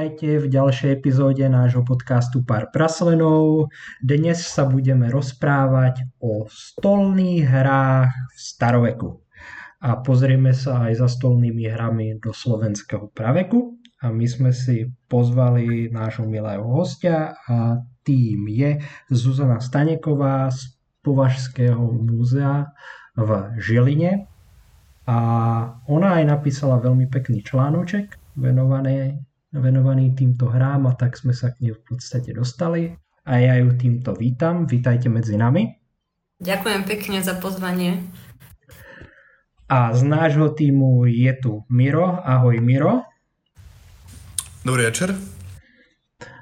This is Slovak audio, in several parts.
Vítajte v ďalšej epizóde nášho podcastu Pár praslenov. Dnes sa budeme rozprávať o stolných hrách v staroveku. A pozrieme sa aj za stolnými hrami do slovenského praveku. A my sme si pozvali nášho milého hostia a tým je Zuzana Staneková z Považského múzea v Žiline. A ona aj napísala veľmi pekný článoček venovaný venovaný týmto hrám a tak sme sa k nej v podstate dostali. A ja ju týmto vítam. Vítajte medzi nami. Ďakujem pekne za pozvanie. A z nášho týmu je tu Miro. Ahoj Miro. Dobrý večer.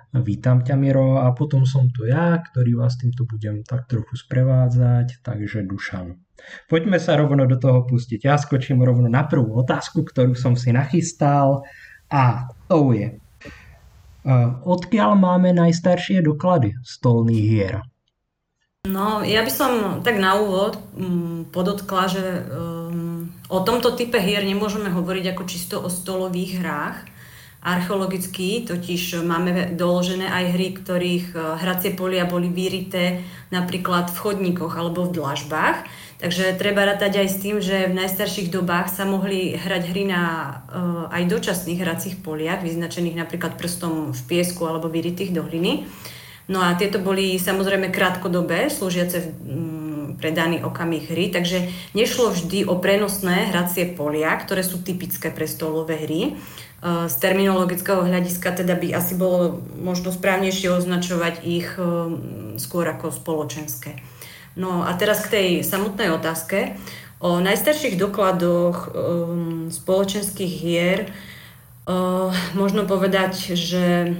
Vítam ťa Miro a potom som tu ja, ktorý vás týmto budem tak trochu sprevádzať, takže Dušan. Poďme sa rovno do toho pustiť. Ja skočím rovno na prvú otázku, ktorú som si nachystal a to je, odkiaľ máme najstaršie doklady stolných hier? No, ja by som tak na úvod mm, podotkla, že um, o tomto type hier nemôžeme hovoriť ako čisto o stolových hrách. Archeologicky totiž máme doložené aj hry, ktorých e, hracie polia boli vyrité napríklad v chodníkoch alebo v dlažbách Takže treba rátať aj s tým, že v najstarších dobách sa mohli hrať hry na uh, aj dočasných hracích poliach, vyznačených napríklad prstom v piesku alebo vyritých do hliny. No a tieto boli samozrejme krátkodobé, slúžiace um, pre daný okamih hry, takže nešlo vždy o prenosné hracie polia, ktoré sú typické pre stolové hry. Uh, z terminologického hľadiska teda by asi bolo možno správnejšie označovať ich uh, skôr ako spoločenské. No a teraz k tej samotnej otázke. O najstarších dokladoch um, spoločenských hier možno povedať, že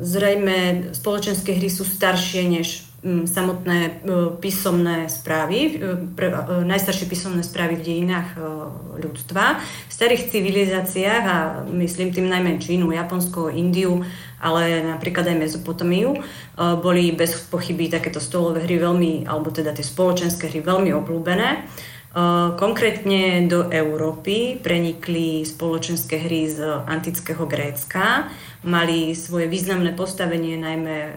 zrejme spoločenské hry sú staršie než samotné uh, písomné správy, pre, uh, najstaršie písomné správy v dejinách ľudstva. V starých civilizáciách, a myslím tým najmä Čínu, Japonsko, Indiu, ale napríklad aj Mezopotamiu, e, boli bez pochyby takéto stolové hry veľmi, alebo teda tie spoločenské hry veľmi obľúbené. E, konkrétne do Európy prenikli spoločenské hry z antického Grécka, mali svoje významné postavenie najmä e,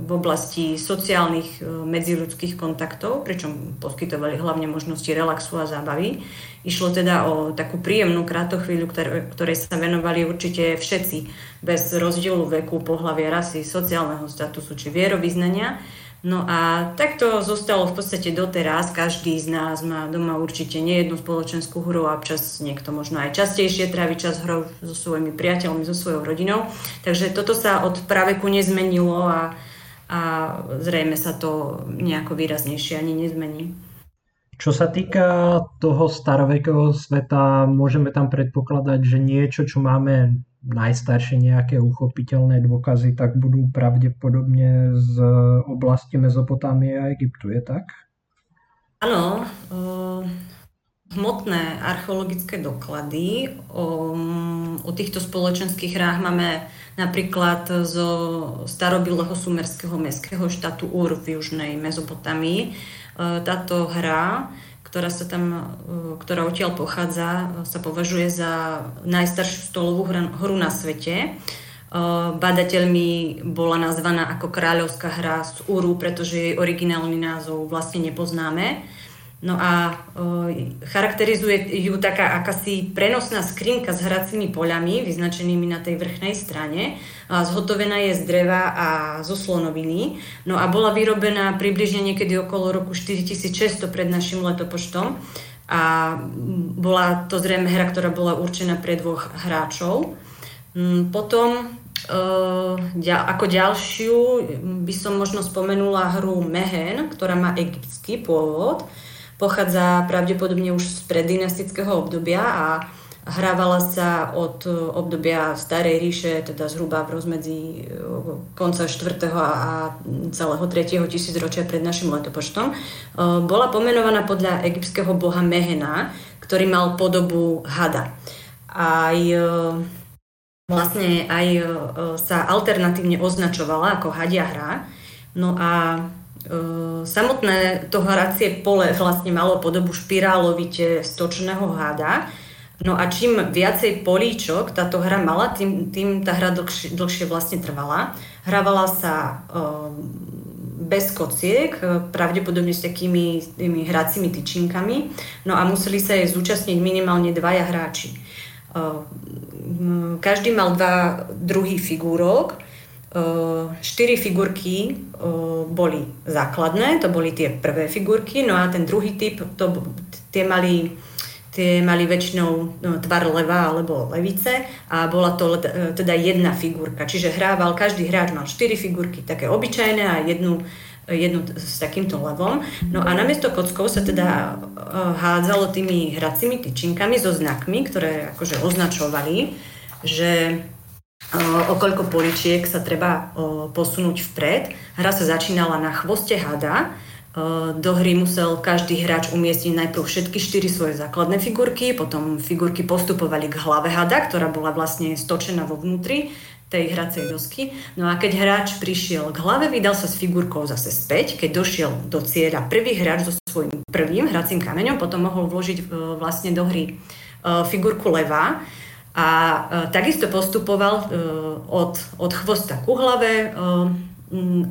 v oblasti sociálnych medziludských kontaktov, pričom poskytovali hlavne možnosti relaxu a zábavy. Išlo teda o takú príjemnú krátochvíľu, ktorej sa venovali určite všetci, bez rozdielu veku, pohľavia, rasy, sociálneho statusu či vierovýznania. No a takto zostalo v podstate doteraz. Každý z nás má doma určite nejednú spoločenskú hru a občas niekto možno aj častejšie trávi čas hrou so svojimi priateľmi, so svojou rodinou. Takže toto sa od praveku nezmenilo a, a zrejme sa to nejako výraznejšie ani nezmení. Čo sa týka toho starovekého sveta, môžeme tam predpokladať, že niečo, čo máme najstaršie nejaké uchopiteľné dôkazy, tak budú pravdepodobne z oblasti Mezopotámie a Egyptu, je tak? Áno, hmotné archeologické doklady o, o týchto spoločenských hrách máme napríklad zo starobilého sumerského mestského štátu Ur v južnej Mezopotámii E, táto hra, ktorá sa tam, e, ktorá odtiaľ pochádza, sa považuje za najstaršiu stolovú hru na svete. E, badateľmi bola nazvaná ako kráľovská hra z Uru, pretože jej originálny názov vlastne nepoznáme. No a e, charakterizuje ju taká akási prenosná skrinka s hracími poľami, vyznačenými na tej vrchnej strane. A zhotovená je z dreva a zo slonoviny. No a bola vyrobená približne niekedy okolo roku 4600 pred našim letopočtom. A bola to zrejme hra, ktorá bola určená pre dvoch hráčov. Mm, potom ako ďalšiu by som možno spomenula hru Mehen, ktorá má egyptský pôvod pochádza pravdepodobne už z preddynastického obdobia a hrávala sa od obdobia Starej ríše, teda zhruba v rozmedzi e, konca 4. a celého 3. tisícročia pred našim letopočtom. E, bola pomenovaná podľa egyptského boha Mehena, ktorý mal podobu hada. Aj e, vlastne aj sa alternatívne označovala ako hadia hra. No a samotné to hracie pole vlastne malo podobu špirálovite stočného háda No a čím viacej políčok táto hra mala, tým, tým tá hra dlhšie, dlhšie vlastne trvala. Hrávala sa bez kociek, pravdepodobne s takými tými hracími tyčinkami, no a museli sa jej zúčastniť minimálne dvaja hráči. Každý mal dva druhy figúrok, štyri figurky boli základné, to boli tie prvé figurky, no a ten druhý typ, to, tie mali tie mali väčšinou no, tvar leva alebo levice a bola to teda jedna figurka. Čiže hrával, každý hráč mal štyri figurky, také obyčajné a jednu, jednu s takýmto levom. No a namiesto kockov sa teda hádzalo tými hracími tyčinkami so znakmi, ktoré akože označovali, že o koľko poličiek sa treba posunúť vpred. Hra sa začínala na chvoste hada. Do hry musel každý hráč umiestniť najprv všetky štyri svoje základné figurky, potom figurky postupovali k hlave hada, ktorá bola vlastne stočená vo vnútri tej hracej dosky. No a keď hráč prišiel k hlave, vydal sa s figurkou zase späť. Keď došiel do cieľa prvý hráč so svojím prvým hracím kameňom, potom mohol vložiť vlastne do hry figurku leva a e, takisto postupoval e, od, od chvosta ku hlave e,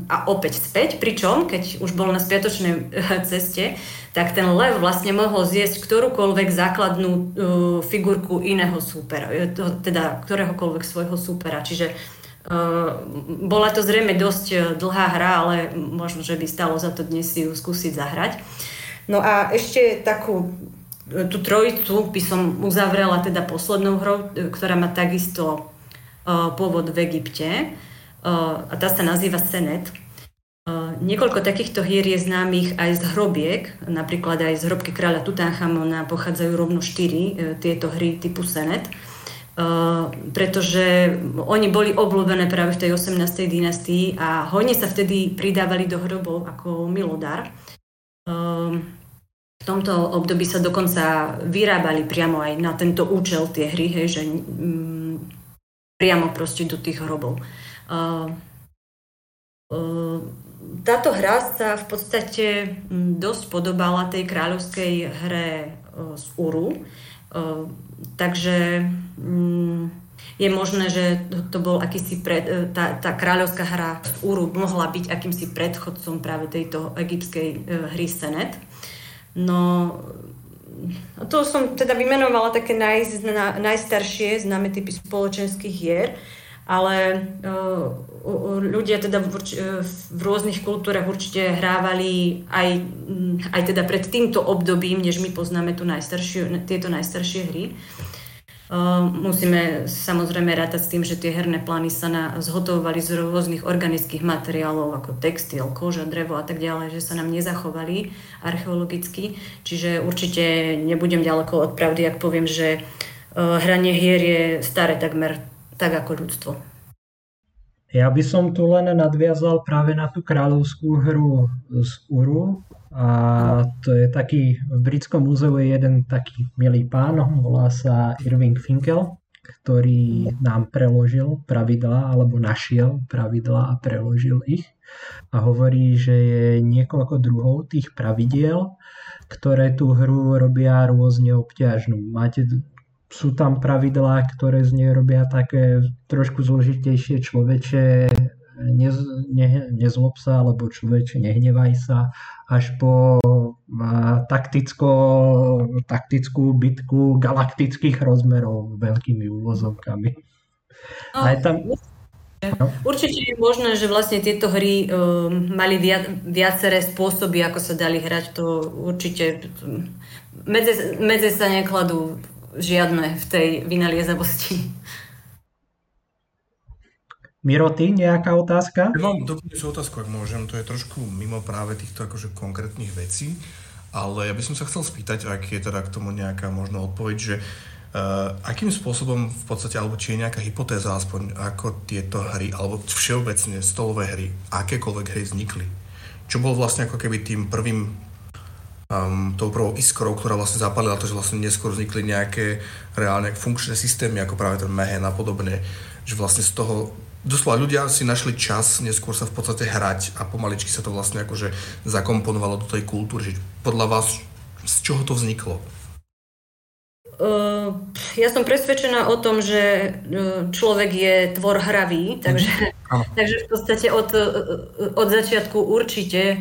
a opäť späť, pričom keď už bol na spiatočnej ceste, tak ten lev vlastne mohol zjesť ktorúkoľvek základnú uh, figurku iného súpera, teda ktoréhokoľvek svojho súpera. Čiže bola to zrejme dosť dlhá hra, ale možno, že by stalo za to dnes si ju skúsiť zahrať. No a ešte takú tú trojicu by som uzavrela teda poslednou hrou, e, ktorá má takisto uh, pôvod v Egypte uh, a tá sa nazýva Senet. Niekoľko takýchto hier je známych aj z hrobiek, napríklad aj z hrobky kráľa Tutanchamona pochádzajú rovno štyri tieto hry typu Senet. Pretože oni boli obľúbené práve v tej 18. dynastii a hojne sa vtedy pridávali do hrobov ako milodár. V tomto období sa dokonca vyrábali priamo aj na tento účel tie hry, hej, že mm, priamo proste do tých hrobov. Uh, uh, táto hra sa v podstate mm, dosť podobala tej kráľovskej hre uh, z Uru, uh, takže um, je možné, že to bol akýsi pred, e, tá, tá kráľovská hra z Uru mohla byť akýmsi predchodcom práve tejto egyptskej hry Senet. No, to som teda vymenovala také naj, najstaršie známe typy spoločenských hier, ale uh, ľudia teda v, uh, v rôznych kultúrach určite hrávali aj, aj teda pred týmto obdobím, než my poznáme tu najstaršie, tieto najstaršie hry. Ehm, musíme samozrejme rátať s tým, že tie herné plány sa na, zhotovovali z rôznych organických materiálov ako textil, koža, drevo a tak ďalej, že sa nám nezachovali archeologicky. Čiže určite nebudem ďaleko od pravdy, ak poviem, že e, hranie hier je staré takmer tak ako ľudstvo. Ja by som tu len nadviazal práve na tú kráľovskú hru z Uru, a to je taký, v Britskom múzeu je jeden taký milý pán, volá sa Irving Finkel, ktorý nám preložil pravidlá, alebo našiel pravidlá a preložil ich. A hovorí, že je niekoľko druhov tých pravidiel, ktoré tú hru robia rôzne obťažnú. Máte, sú tam pravidlá, ktoré z nej robia také trošku zložitejšie človeče, nez, ne, nezlob sa, alebo človeče, nehnevaj sa, až po takticko, taktickú bitku galaktických rozmerov veľkými úvozovkami. No, Aj tam... No. Určite je možné, že vlastne tieto hry um, mali viac, viaceré spôsoby, ako sa dali hrať. To určite medze, medze sa nekladú žiadne v tej vynaliezavosti. Miro, ty nejaká otázka? Ja mám doplňujúcu otázku, ak môžem. To je trošku mimo práve týchto akože konkrétnych vecí, ale ja by som sa chcel spýtať, ak je teda k tomu nejaká možná odpoveď, že uh, akým spôsobom v podstate, alebo či je nejaká hypotéza aspoň, ako tieto hry, alebo všeobecne stolové hry, akékoľvek hry vznikli. Čo bol vlastne ako keby tým prvým um, tou prvou iskrou, ktorá vlastne zapalila to, že vlastne neskôr vznikli nejaké reálne funkčné systémy, ako práve ten Mehen a podobne, že vlastne z toho doslova ľudia si našli čas neskôr sa v podstate hrať a pomaličky sa to vlastne akože zakomponovalo do tej kultúry. Že podľa vás, z čoho to vzniklo? ja som presvedčená o tom, že človek je tvor hravý, takže, takže v podstate od, od začiatku určite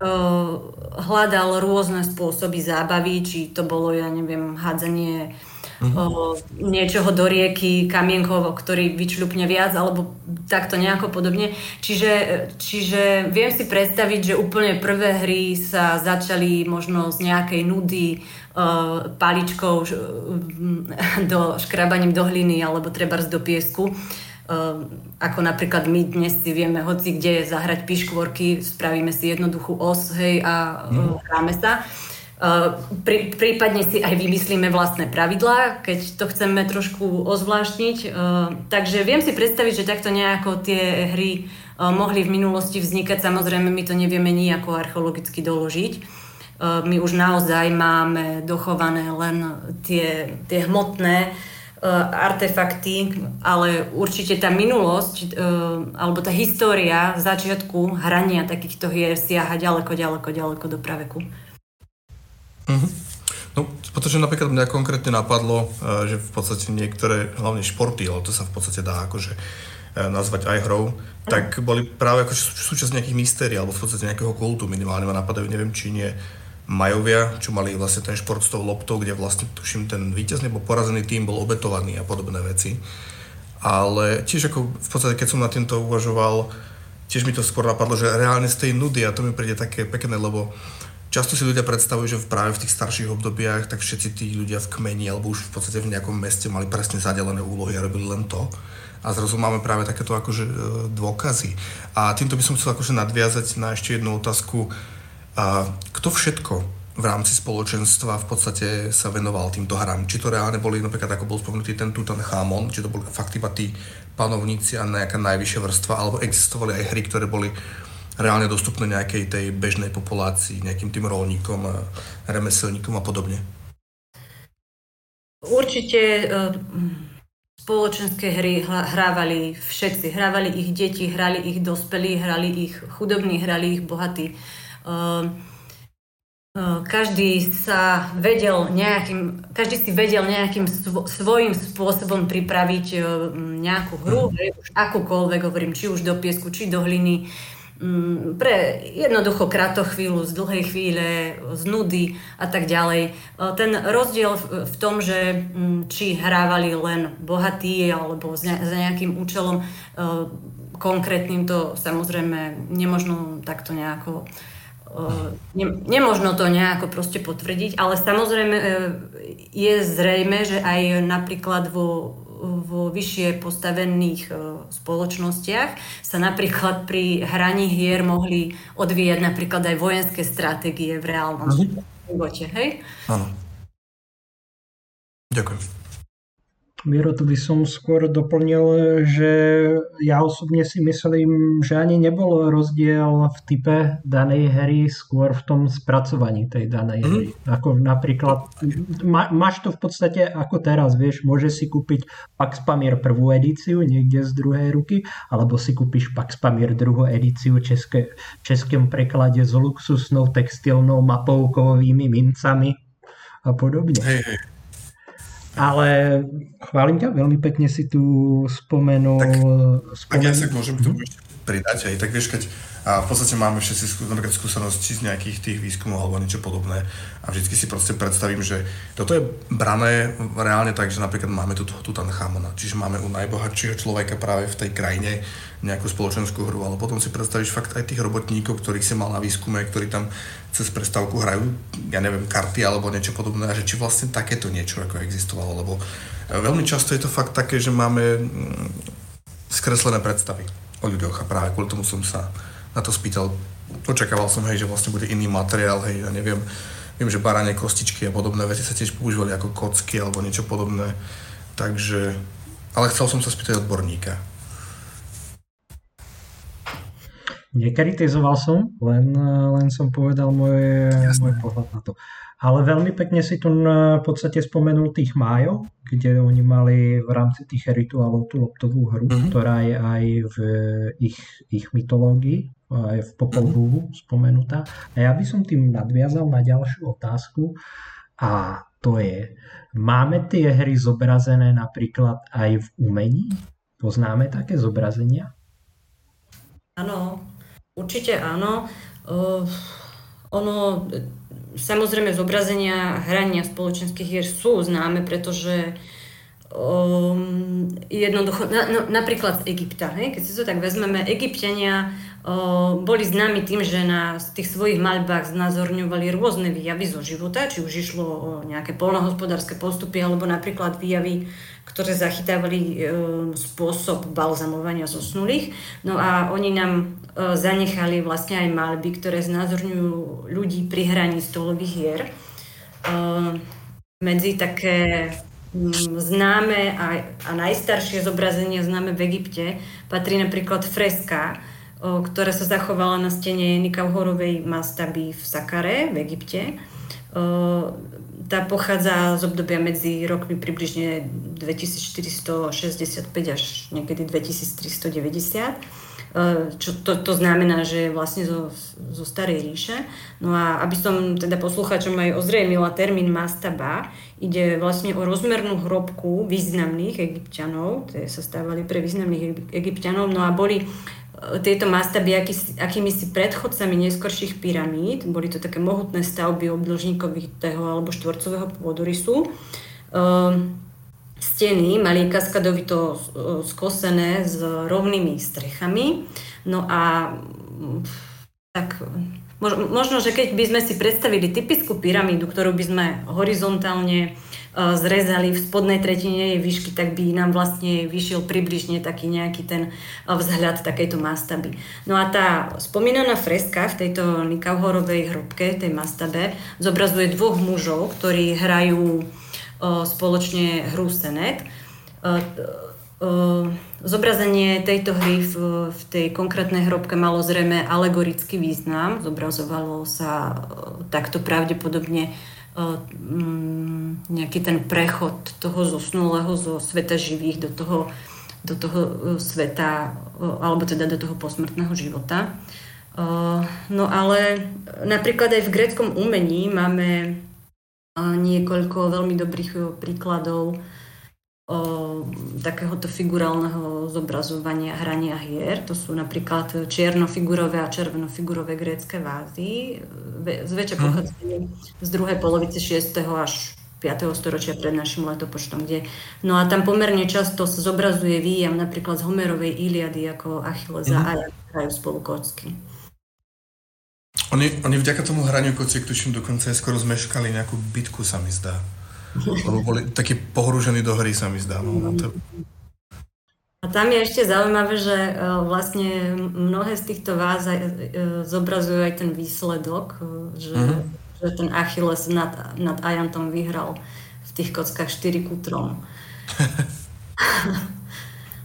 hľadal rôzne spôsoby zábavy, či to bolo, ja neviem, hádzanie uh-huh. niečoho do rieky, kamienkovo, ktorý vyčľupne viac, alebo takto nejako podobne. Čiže, čiže viem si predstaviť, že úplne prvé hry sa začali možno z nejakej nudy paličkou do škrabaním do hliny alebo treba do piesku. Uh, ako napríklad my dnes si vieme hoci kde zahrať piškvorky, spravíme si jednoduchú os, hej, a uh, hráme sa. Uh, prí, prípadne si aj vymyslíme vlastné pravidlá, keď to chceme trošku ozvláštniť. Uh, takže viem si predstaviť, že takto nejako tie hry uh, mohli v minulosti vznikať. Samozrejme, my to nevieme nejako archeologicky doložiť. My už naozaj máme dochované len tie, tie hmotné artefakty, ale určite tá minulosť alebo tá história začiatku hrania takýchto hier siaha ďaleko, ďaleko, ďaleko do praveku. Mm-hmm. No, pretože napríklad mňa konkrétne napadlo, eh, že v podstate niektoré, hlavne športy, ale to sa v podstate dá akože eh, nazvať aj hrou, tak boli práve ako súčasť nejakých mystérií alebo v podstate nejakého kultu. Minimálne ma napadajú, neviem, či nie Majovia, čo mali vlastne ten šport s tou loptou, kde vlastne tuším ten víťazný alebo porazený tým bol obetovaný a podobné veci. Ale tiež ako v podstate, keď som na týmto uvažoval, tiež mi to skôr napadlo, že reálne z tej nudy a to mi príde také pekné, lebo Často si ľudia predstavujú, že práve v tých starších obdobiach tak všetci tí ľudia v kmeni alebo už v podstate v nejakom meste mali presne zadelené úlohy a robili len to. A zrazu máme práve takéto akože e, dôkazy. A týmto by som chcel akože nadviazať na ešte jednu otázku. A kto všetko v rámci spoločenstva v podstate sa venoval týmto hrám? Či to reálne boli, napríklad ako bol spomenutý ten Tutanchamon, či to boli fakt iba tí panovníci a nejaká najvyššia vrstva, alebo existovali aj hry, ktoré boli reálne dostupné nejakej tej bežnej populácii, nejakým tým rolníkom, remeselníkom a podobne? Určite e, spoločenské hry hrávali všetci. Hrávali ich deti, hrali ich dospelí, hrali ich chudobní, hrali ich bohatí. E, e, každý sa vedel nejakým, každý si vedel nejakým svojím spôsobom pripraviť nejakú hru, mhm. už akúkoľvek, hovorím, či už do piesku, či do hliny. Mm, pre jednoducho kratochvíľu, z dlhej chvíle, z nudy a tak ďalej. Ten rozdiel v tom, že mm, či hrávali len bohatí alebo za nejakým účelom konkrétnym, to samozrejme nemožno takto nejako e, ne, nemožno to nejako proste potvrdiť, ale samozrejme je zrejme, že aj napríklad vo vo vyššie postavených e, spoločnostiach sa napríklad pri hraní hier mohli odvíjať napríklad aj vojenské stratégie v reálnom živote, hej? Áno. Ďakujem. Miro, tu by som skôr doplnil, že ja osobne si myslím, že ani nebol rozdiel v type danej hry, skôr v tom spracovaní tej danej mm. hry. Ako napríklad, má, máš to v podstate ako teraz, vieš, môže si kúpiť Pax Pamir prvú edíciu niekde z druhej ruky, alebo si kúpiš Pax Pamir druhú edíciu české, v českém preklade s luxusnou textilnou mapou kovovými mincami a podobne. Hej, hej. Ale chválim ťa, veľmi pekne si tu spomenul... Tak, spomenul... ak ja sa môžem k tomu ešte pridať, aj tak vieš, keď a v podstate máme všetci napríklad skúsenosti z nejakých tých výskumov alebo niečo podobné a vždy si proste predstavím, že toto je brané reálne tak, že napríklad máme tu Tutanchamona, čiže máme u najbohatšieho človeka práve v tej krajine nejakú spoločenskú hru, ale potom si predstavíš fakt aj tých robotníkov, ktorých si mal na výskume, ktorí tam cez prestávku hrajú, ja neviem, karty alebo niečo podobné a že či vlastne takéto niečo ako existovalo, lebo e, veľmi často je to fakt také, že máme mm, skreslené predstavy o ľuďoch a práve kvôli tomu som sa na to spýtal. Očakával som, hej, že vlastne bude iný materiál, hej, ja neviem, viem, že baranie kostičky a podobné veci sa tiež používali ako kocky alebo niečo podobné, takže, ale chcel som sa spýtať odborníka. Nekritizoval som, len, len som povedal môj, môj pohľad na to. Ale veľmi pekne si tu v podstate spomenul tých májov, kde oni mali v rámci tých rituálov tú loptovú hru, mm-hmm. ktorá je aj v ich, ich mytológii, aj v Popol mm-hmm. spomenutá. A ja by som tým nadviazal na ďalšiu otázku. A to je. Máme tie hry zobrazené napríklad aj v umení? Poznáme také zobrazenia? Áno, určite áno. Uh, ono, samozrejme zobrazenia hrania spoločenských hier sú známe, pretože um, jednoducho, na, no, napríklad Egypta, hej? keď si to tak vezmeme, Egyptiania boli známi tým, že na tých svojich maľbách znázorňovali rôzne výjavy zo života, či už išlo o nejaké polnohospodárske postupy, alebo napríklad výjavy, ktoré zachytávali e, spôsob balzamovania zosnulých. No a oni nám e, zanechali vlastne aj malby, ktoré znázorňujú ľudí pri hraní stolových hier. E, medzi také známe a, a najstaršie zobrazenie známe v Egypte patrí napríklad freska, ktorá sa zachovala na stene Nikauhorovej mastaby v Sakare v Egypte. Tá pochádza z obdobia medzi rokmi približne 2465 až niekedy 2390. Čo to, to znamená, že je vlastne zo, zo starej ríše. No a aby som teda poslucháčom aj ozrejmila termín mastaba, ide vlastne o rozmernú hrobku významných egyptianov, ktoré sa stávali pre významných egyptianov, no a boli tieto mastaby aký, akými si predchodcami neskorších pyramíd, boli to také mohutné stavby obdĺžníkovitého alebo štvorcového pôdorysu. Um, steny mali kaskadovito skosené s rovnými strechami. No a tak možno, že keď by sme si predstavili typickú pyramídu, ktorú by sme horizontálne E, zrezali v spodnej tretine jej výšky, tak by nám vlastne vyšiel približne taký nejaký ten e, vzhľad takejto mastaby. No a tá spomínaná freska v tejto Nikauhorovej hrobke, tej mastabe, zobrazuje dvoch mužov, ktorí hrajú e, spoločne hru Senet. Zobrazenie tejto hry v, v tej konkrétnej hrobke malo zrejme alegorický význam. Zobrazovalo sa takto pravdepodobne Mm, nejaký ten prechod toho zosnulého zo sveta živých do toho, do toho e, sveta, alebo teda do toho posmrtného života. No ale napríklad aj v gréckom umení máme niekoľko veľmi dobrých príkladov takéhoto figurálneho zobrazovania hrania hier. To sú napríklad čiernofigurové a červenofigurové grécké vázy. Zväčša mhm. pochádzajú z druhej polovice 6. až 5. storočia pred našim letopočtom. Kde... No a tam pomerne často sa zobrazuje výjam napríklad z Homerovej Iliady ako Achilles mm. a hrajú spolu kocky. Oni, oni vďaka tomu hraniu kociek tuším dokonca aj skoro zmeškali nejakú bitku, sa mi zdá. Lebo boli takí pohrúžení do hry, sa mi zdá. No, to... A tam je ešte zaujímavé, že e, vlastne mnohé z týchto váz e, zobrazujú aj ten výsledok, e, že, uh-huh. že ten Achilles nad, nad Ajantom vyhral v tých kockách 4 ku 3.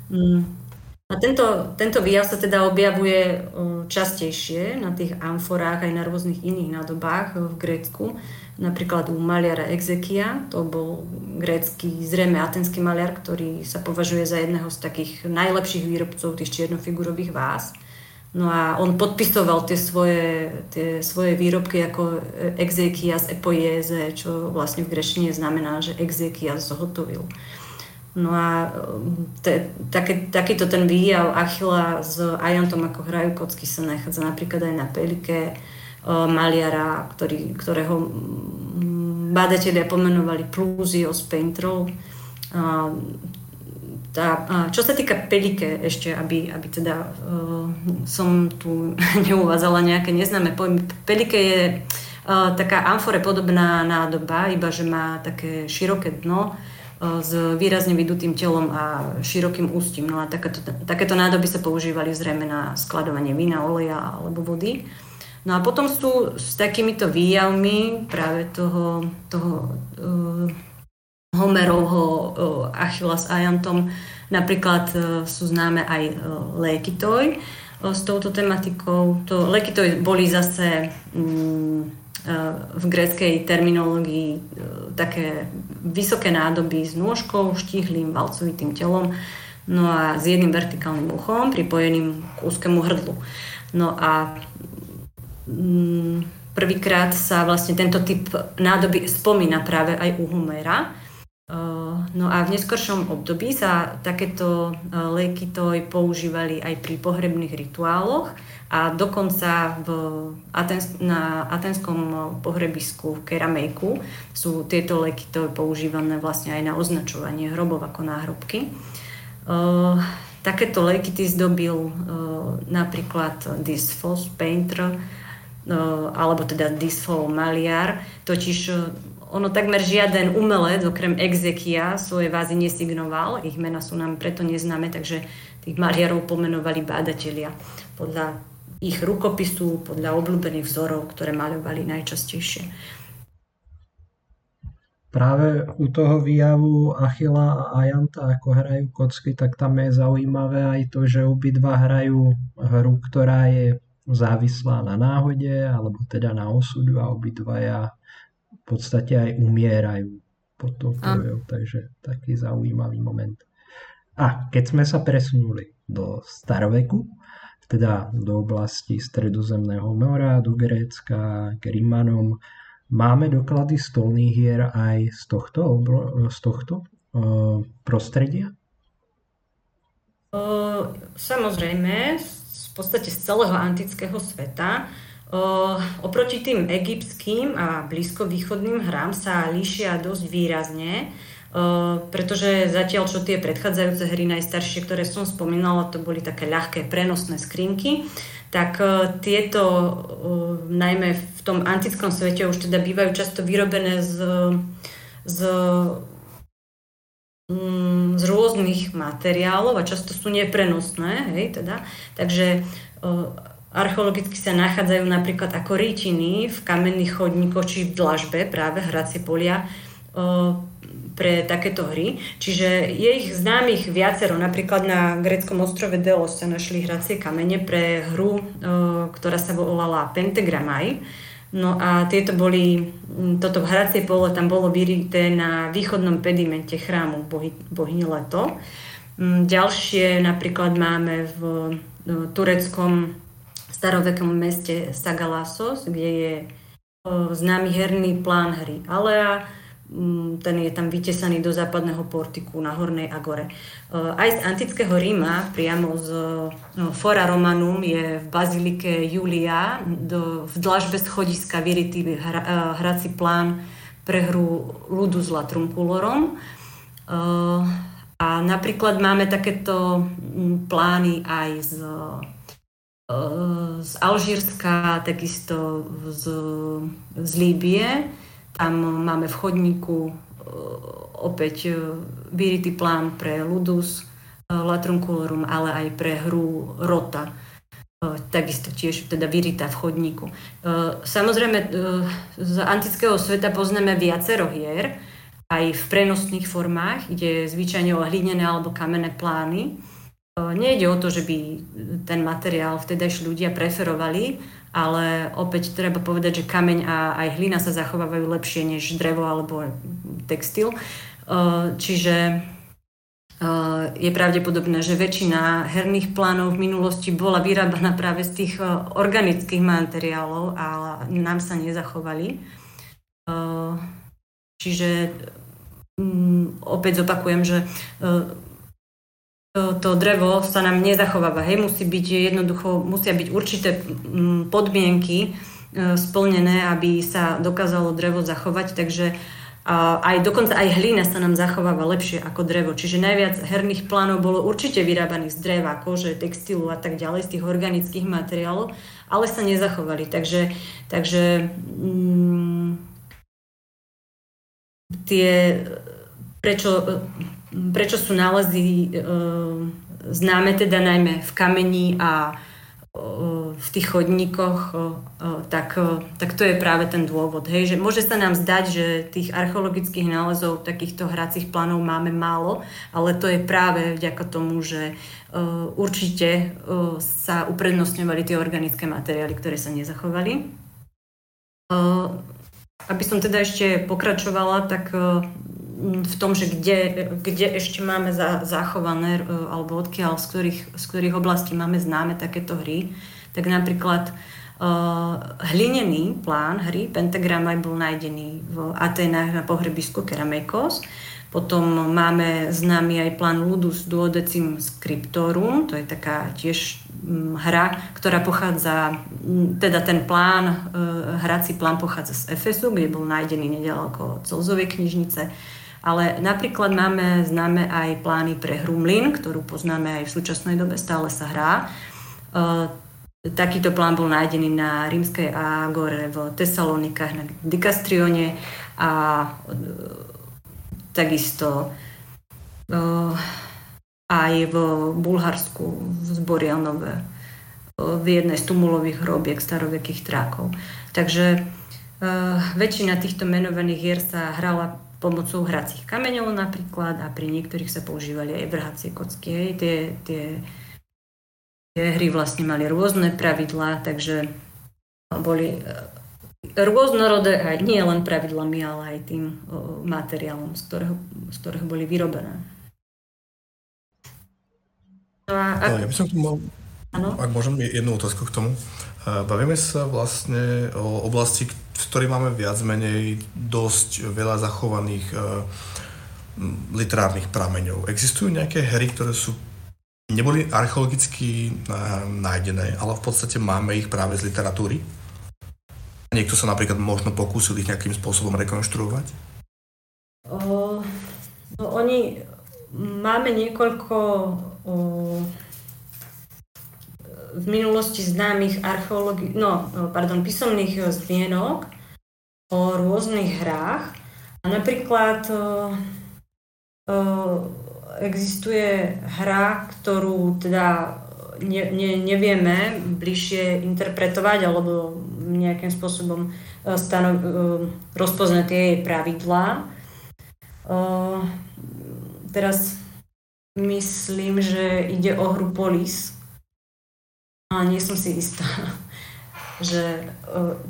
A tento, tento výjav sa teda objavuje častejšie na tých amforách aj na rôznych iných nádobách v Grécku. Napríklad u maliara Exekia, to bol grécky, zrejme atenský maliar, ktorý sa považuje za jedného z takých najlepších výrobcov tých čiernofigurových váz. No a on podpisoval tie svoje, tie svoje výrobky ako Exekias epoieze, čo vlastne v grečtine znamená, že Exekias zhotovil. No a um, te, také, takýto ten výjav Achila s Ajantom, ako hrajú kocky, sa nachádza napríklad aj na pelike uh, maliara, ktorý, ktorého um, badatelia pomenovali Plusios Paintrol. Uh, tá, čo sa týka pelike ešte, aby, aby teda som tu neuvádzala nejaké neznáme pojmy. Pelike je taká amfore podobná nádoba, iba že má také široké dno, s výrazne vydutým telom a širokým ústím. No a takéto, takéto nádoby sa používali zrejme na skladovanie vína, oleja alebo vody. No a potom sú s takýmito výjavmi práve toho, toho uh, Homerovho uh, Achilla s Ajantom napríklad uh, sú známe aj uh, Lekitoj uh, s touto tematikou. To Lekitoj boli zase um, v gréckej terminológii e, také vysoké nádoby s nôžkou, štíhlým, valcovitým telom, no a s jedným vertikálnym uchom pripojeným k úzkému hrdlu. No a mm, prvýkrát sa vlastne tento typ nádoby spomína práve aj u Homera. No a v neskoršom období sa takéto lejky používali aj pri pohrebných rituáloch a dokonca v Atens, na atenskom pohrebisku v Keramejku sú tieto leky to používané vlastne aj na označovanie hrobov ako náhrobky. Uh, takéto leky ty zdobil uh, napríklad Disfos Painter uh, alebo teda Disfo Maliar, totiž ono takmer žiaden umelec, okrem Exekia, svoje vázy nesignoval, ich mena sú nám preto neznáme, takže tých maliarov pomenovali bádatelia podľa ich rukopisu podľa obľúbených vzorov, ktoré maľovali najčastejšie. Práve u toho výjavu Achila a Ajanta, ako hrajú kocky, tak tam je zaujímavé aj to, že obidva hrajú hru, ktorá je závislá na náhode, alebo teda na osudu a obidvaja v podstate aj umierajú pod tou krvou, takže taký zaujímavý moment. A keď sme sa presunuli do staroveku, teda do oblasti Stredozemného mora, do Grécka, k Rímanom. Máme doklady stolných hier aj z tohto, z tohto uh, prostredia? Uh, samozrejme, v podstate z celého antického sveta. Uh, oproti tým egyptským a blízkovýchodným hrám sa líšia dosť výrazne pretože zatiaľ, čo tie predchádzajúce hry najstaršie, ktoré som spomínala, to boli také ľahké prenosné skrinky, tak tieto najmä v tom antickom svete už teda bývajú často vyrobené z, z, mm, z rôznych materiálov a často sú neprenosné, hej, teda. Takže archeologicky sa nachádzajú napríklad ako rýtiny v kamenných chodníkoch či v dlažbe, práve hracie polia, pre takéto hry. Čiže je ich známych viacero. Napríklad na greckom ostrove Delos sa našli hracie kamene pre hru, e, ktorá sa volala Pentagramaj. No a tieto boli, toto hracie pole tam bolo vyrité na východnom pedimente chrámu bohy, bohyne Leto. Ďalšie napríklad máme v tureckom starovekom meste Sagalassos, kde je e, známy herný plán hry Alea, ten je tam vytesaný do západného portiku na Hornej Agore. E, aj z antického Ríma, priamo z no, Fora Romanum, je v bazilike Julia do, v dlažbe schodiska vyritý hra, e, hrací plán pre hru ľudu s Latrunkulorom. E, a napríklad máme takéto mm, plány aj z z Alžírska, takisto z, z Líbie, tam máme v chodníku e, opäť e, vyritý plán pre Ludus, e, Latrunculorum, ale aj pre hru Rota. Takisto tiež teda vyritá v chodníku. Samozrejme, z antického sveta poznáme viacero hier, aj v prenosných formách, kde zvyčajne o hlinené alebo kamenné plány. Nejde o to, že by ten materiál vtedajší ľudia preferovali, ale opäť treba povedať, že kameň a aj hlina sa zachovávajú lepšie než drevo alebo textil. Uh, čiže uh, je pravdepodobné, že väčšina herných plánov v minulosti bola vyrábaná práve z tých uh, organických materiálov a nám sa nezachovali. Čiže mm, opäť zopakujem, že to drevo sa nám nezachováva. Hej, musí byť jednoducho, musia byť určité mm, podmienky e, splnené, aby sa dokázalo drevo zachovať, takže aj dokonca aj hlina sa nám zachováva lepšie ako drevo. Čiže najviac herných plánov bolo určite vyrábaných z dreva, kože, textilu a tak ďalej, z tých organických materiálov, ale sa nezachovali. Takže, takže mm, tie, prečo Prečo sú nálezy e, známe teda najmä v kameni a e, v tých chodníkoch, e, tak, tak to je práve ten dôvod. Hej, že môže sa nám zdať, že tých archeologických nálezov takýchto hracích plánov máme málo, ale to je práve vďaka tomu, že určite sa uprednostňovali tie organické materiály, ktoré sa nezachovali. Aby som teda ešte pokračovala, tak v tom, že kde, kde ešte máme za, zachované, alebo odkiaľ, z ktorých, z ktorých oblastí máme známe takéto hry, tak napríklad hlinený plán hry Pentagram aj bol nájdený v Atenách na pohrebisku Keramekos. Potom máme známy aj plán Ludus Duodecim Scriptorum, to je taká tiež mm, hra, ktorá pochádza, mm, teda ten plán, e, hrací plán pochádza z Efesu, kde bol nájdený nedaleko Colzovej knižnice. Ale napríklad máme známe aj plány pre hru Mlin, ktorú poznáme aj v súčasnej dobe, stále sa hrá. E, takýto plán bol nájdený na rímskej Agore v Tesalonikách, na Dikastrione a takisto uh, aj v Bulharsku zborial nové uh, v jednej z tumulových hrobiek starovekých trákov. Takže väčšina týchto menovaných hier sa hrala pomocou hracích kameňov napríklad a pri niektorých sa používali aj vrhacie kocky. Tie, tie, tie hry vlastne mali rôzne pravidlá, takže boli rôznorodé aj nie len pravidlami, ale aj tým materiálom, z ktorého, z ktorého boli vyrobené. No a ak... Ja by som mal, ano? ak môžem, jednu otázku k tomu. Bavíme sa vlastne o oblasti, v ktorej máme viac menej dosť veľa zachovaných uh, literárnych prameňov. Existujú nejaké hry, ktoré sú neboli archeologicky uh, nájdené, ale v podstate máme ich práve z literatúry? Niekto sa napríklad možno pokúsil ich nejakým spôsobom rekonštruovať? O, no oni, máme niekoľko o, v minulosti známych archeológi- no, pardon, písomných zmienok o rôznych hrách. A napríklad o, existuje hra, ktorú teda ne, ne, nevieme bližšie interpretovať alebo nejakým spôsobom e, stanov, e, rozpoznať jej pravidlá. E, teraz myslím, že ide o hru Polis, ale nie som si istá, že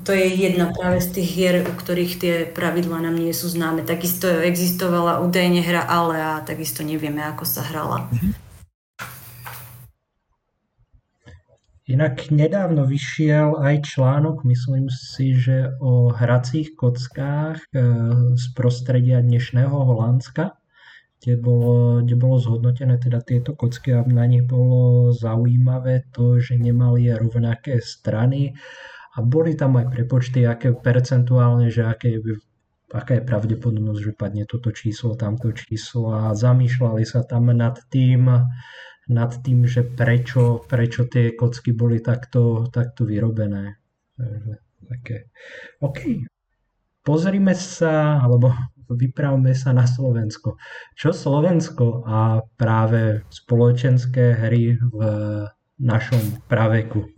to je jedna práve z tých hier, u ktorých tie pravidlá nám nie sú známe. Takisto existovala údajne hra ale a takisto nevieme, ako sa hrala. Mm-hmm. Inak nedávno vyšiel aj článok, myslím si, že o hracích kockách e, z prostredia dnešného Holandska, kde bolo, kde bolo zhodnotené teda tieto kocky a na nich bolo zaujímavé to, že nemali rovnaké strany a boli tam aj prepočty, aké percentuálne, že aké aká je pravdepodobnosť, že padne toto číslo, tamto číslo a zamýšľali sa tam nad tým, nad tým, že prečo, prečo tie kocky boli takto, takto vyrobené. Takže, také. OK. Pozrime sa, alebo vypravme sa na Slovensko. Čo Slovensko a práve spoločenské hry v našom praveku?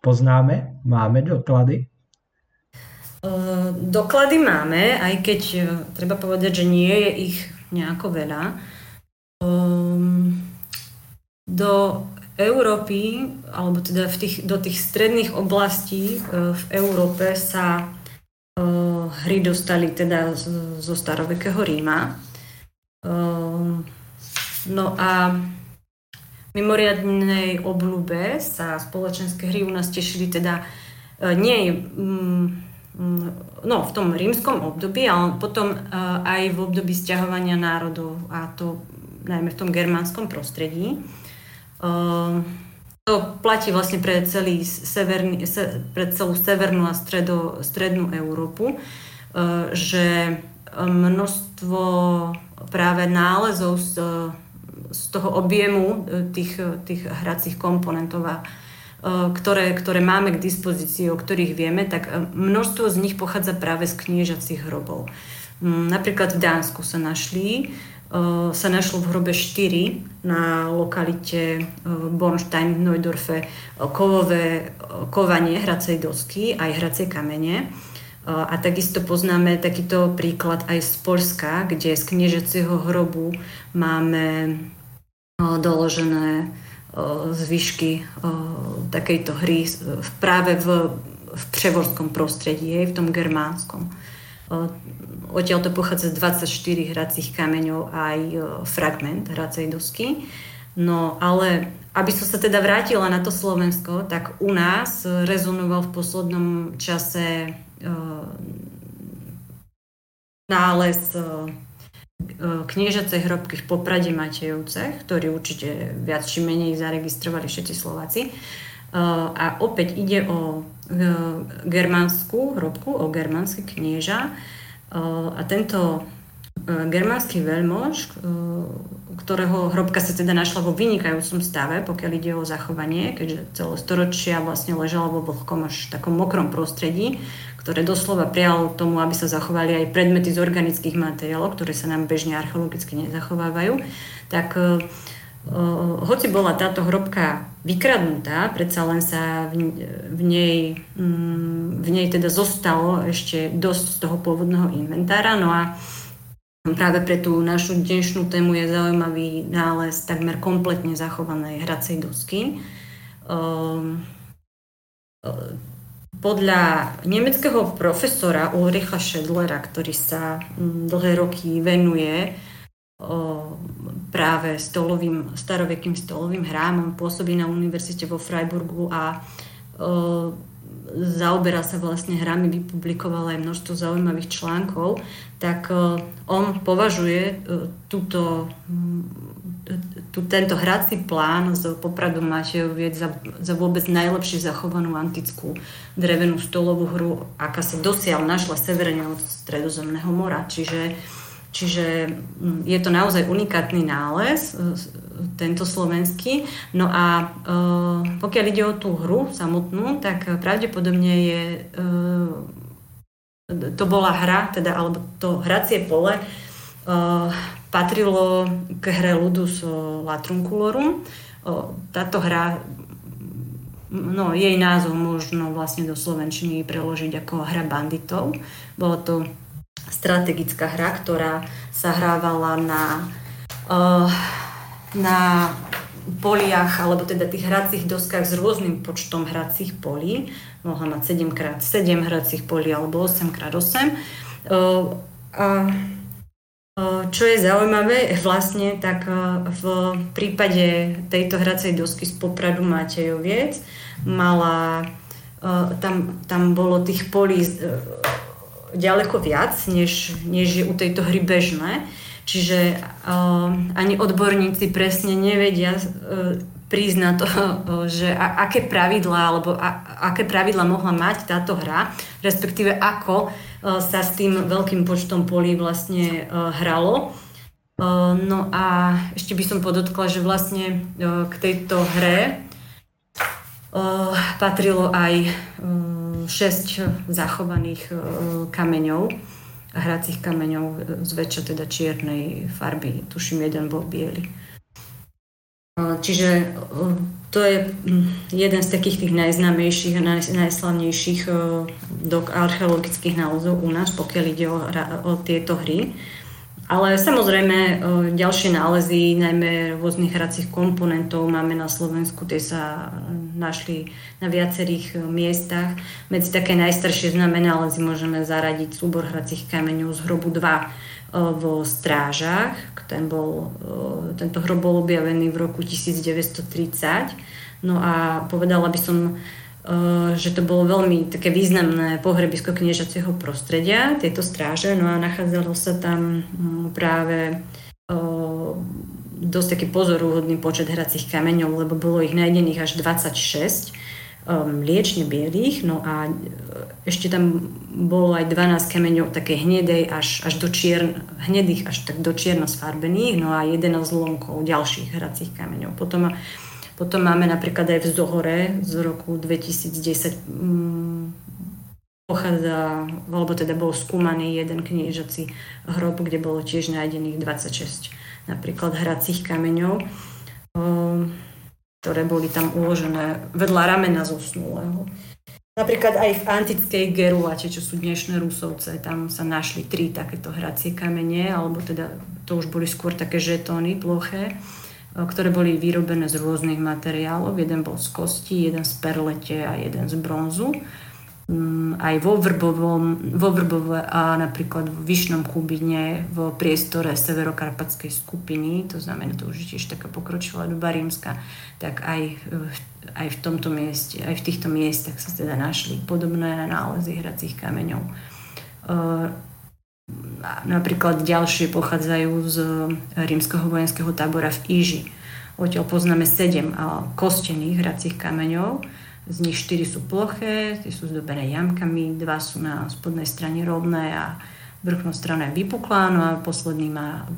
Poznáme? Máme doklady? Doklady máme, aj keď e, treba povedať, že nie je ich nejako veľa. Do Európy, alebo teda v tých, do tých stredných oblastí e, v Európe sa e, hry dostali teda zo starovekého Ríma. E, no a mimoriadnej obľúbe sa spoločenské hry u nás tešili teda nie mm, mm, no, v tom rímskom období, ale potom aj v období sťahovania národov a to najmä v tom germánskom prostredí. To platí vlastne pre, celý severný, pre celú severnú a stredo, strednú Európu, ehm, že množstvo práve nálezov z, z toho objemu e, tých, tých hracích komponentov a e, ktoré, ktoré máme k dispozícii, o ktorých vieme, tak e, množstvo z nich pochádza práve z kniežacích hrobov. Napríklad v Dánsku sa našli sa našlo v hrobe 4 na lokalite Bornstein v Neudorfe kovové kovanie hracej dosky aj hracie kamene. A takisto poznáme takýto príklad aj z Polska, kde z kniežacieho hrobu máme doložené zvyšky takejto hry práve v, v převorskom prostredí, v tom germánskom. Odtiaľ to pochádza z 24 hracích kameňov aj fragment hracej dosky. No ale aby som sa teda vrátila na to Slovensko, tak u nás rezonoval v poslednom čase uh, nález uh, kniežacej hrobky v Poprade Matejovce, ktorý určite viac či menej zaregistrovali všetci Slováci. A opäť ide o germánsku hrobku, o germánsky knieža. A tento germánsky veľmož, ktorého hrobka sa teda našla vo vynikajúcom stave, pokiaľ ide o zachovanie, keďže celé storočia vlastne ležala vo vlhkom až takom mokrom prostredí, ktoré doslova prijalo tomu, aby sa zachovali aj predmety z organických materiálov, ktoré sa nám bežne archeologicky nezachovávajú, tak uh, hoci bola táto hrobka vykradnutá, predsa len sa v, v, nej, um, v nej teda zostalo ešte dosť z toho pôvodného inventára, no a Práve pre tú našu dnešnú tému je zaujímavý nález takmer kompletne zachovanej hracej dosky. Um, podľa nemeckého profesora Ulricha Schedlera, ktorý sa mm, dlhé roky venuje práve stolovým, starovekým stolovým hrám, on pôsobí na univerzite vo Freiburgu a zaoberá sa vlastne hrami, vypublikoval aj množstvo zaujímavých článkov, tak on považuje e, túto, tú, tento hrací plán z Popradu Matejoviec za, za vôbec najlepšie zachovanú antickú drevenú stolovú hru, aká sa dosiaľ našla severne od Stredozemného mora. Čiže Čiže mm, je to naozaj unikátny nález, e, tento slovenský. No a e, pokiaľ ide o tú hru samotnú, tak pravdepodobne je, e, to bola hra, teda, alebo to hracie pole patrilo k hre Ludus Latrunculorum. Táto hra no, jej názov možno vlastne do Slovenčiny preložiť ako hra banditov. Bolo to strategická hra, ktorá sa hrávala na, uh, na poliach, alebo teda tých hracích doskách s rôznym počtom hracích polí. Mohla mať 7x7 hracích polí alebo 8x8. Uh, uh, čo je zaujímavé, vlastne tak v prípade tejto hracej dosky z Popradu Matejoviec mala, tam, tam bolo tých polí ďaleko viac, než, než je u tejto hry bežné. Čiže uh, ani odborníci presne nevedia uh, prísť na to, uh, že a, aké pravidlá alebo a, aké pravidlá mohla mať táto hra, respektíve ako uh, sa s tým veľkým počtom polí vlastne uh, hralo. Uh, no a ešte by som podotkla, že vlastne uh, k tejto hre patrilo aj uh, 6 zachovaných e, kameňov, hracích kameňov, e, zväčša teda čiernej farby, tuším jeden bol biely. Čiže to je jeden z takých tých najznámejších a naj, najslavnejších dok archeologických nálezov u nás, pokiaľ ide o, o tieto hry. Ale samozrejme e, ďalšie nálezy, najmä rôznych hracích komponentov máme na Slovensku, tie sa našli na viacerých e, miestach. Medzi také najstaršie známe nálezy môžeme zaradiť súbor hracích kameňov z hrobu 2 e, vo Strážach. Ten bol, tento hrob bol objavený v roku 1930. No a povedala by som, že to bolo veľmi také významné pohrebisko kniežacieho prostredia, tieto stráže, no a nachádzalo sa tam mm, práve eh, dosť taký pozorúhodný počet hracích kameňov, lebo bolo ich nájdených až 26 mliečne eh, bielých, no a ešte tam bolo aj 12 kameňov také hnedej až, až do čiern, hnedých až tak do čierno sfarbených, no a 11 zlomkov ďalších hracích kameňov. Potom potom máme napríklad aj v Zohore z roku 2010 mm, pochádza, alebo teda bol skúmaný jeden kniežací hrob, kde bolo tiež nájdených 26 napríklad hracích kameňov, ktoré boli tam uložené vedľa ramena zosnulého. Napríklad aj v antickej Geruate, čo sú dnešné Rusovce, tam sa našli tri takéto hracie kamene, alebo teda to už boli skôr také žetóny ploché ktoré boli vyrobené z rôznych materiálov. Jeden bol z kosti, jeden z perlete a jeden z bronzu. Mm, aj vo Vrbovom, vo Vrbove a napríklad v Vyšnom Kubine v priestore severokarpatskej skupiny, to znamená, to už je tiež taká pokročilá doba rímska, tak aj, aj v tomto mieste, aj v týchto miestach sa teda našli podobné nálezy hracích kameňov. Napríklad ďalšie pochádzajú z rímskeho vojenského tábora v Íži. Odtiaľ poznáme sedem kostených hracích kameňov, z nich štyri sú ploché, tie sú zdobené jamkami, dva sú na spodnej strane rovné a vrchná strana je vypuklá, no a posledný má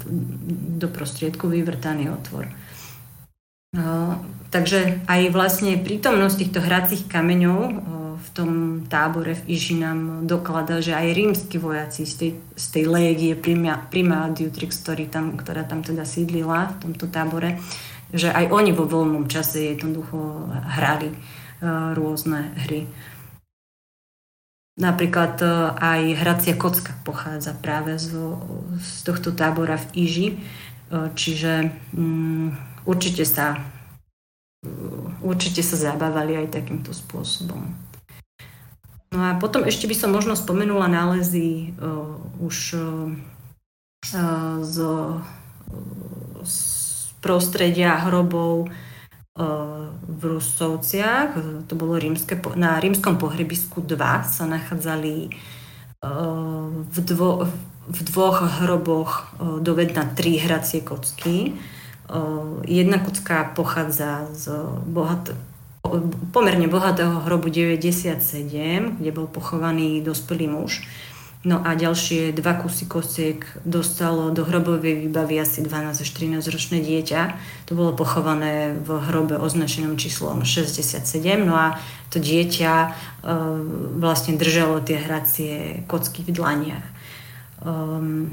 do prostriedku vyvrtaný otvor. No, takže aj vlastne prítomnosť týchto hracích kameňov v tom tábore v Iži nám dokladá, že aj rímsky vojaci z tej, z tej légie Prima, Prima Diutrix, ktorý tam, ktorá tam teda sídlila v tomto tábore, že aj oni vo voľnom čase jednoducho hrali rôzne hry. Napríklad aj hracia kocka pochádza práve z, z tohto tábora v Iži, čiže um, určite sa určite sa zabávali aj takýmto spôsobom. No a potom ešte by som možno spomenula nálezy uh, už uh, z, z prostredia hrobov v Rusovciach, to bolo rímske, na rímskom pohrebisku 2 sa nachádzali v, dvo, v dvoch hroboch dovedna tri hracie kocky. Jedna kocka pochádza z bohat, pomerne bohatého hrobu 97, kde bol pochovaný dospelý muž No a ďalšie dva kusy kosiek dostalo do hrobovej výbavy asi 12 až 13 ročné dieťa. To bolo pochované v hrobe označenom číslom 67. No a to dieťa e, vlastne držalo tie hracie kocky v dlaniach. Um,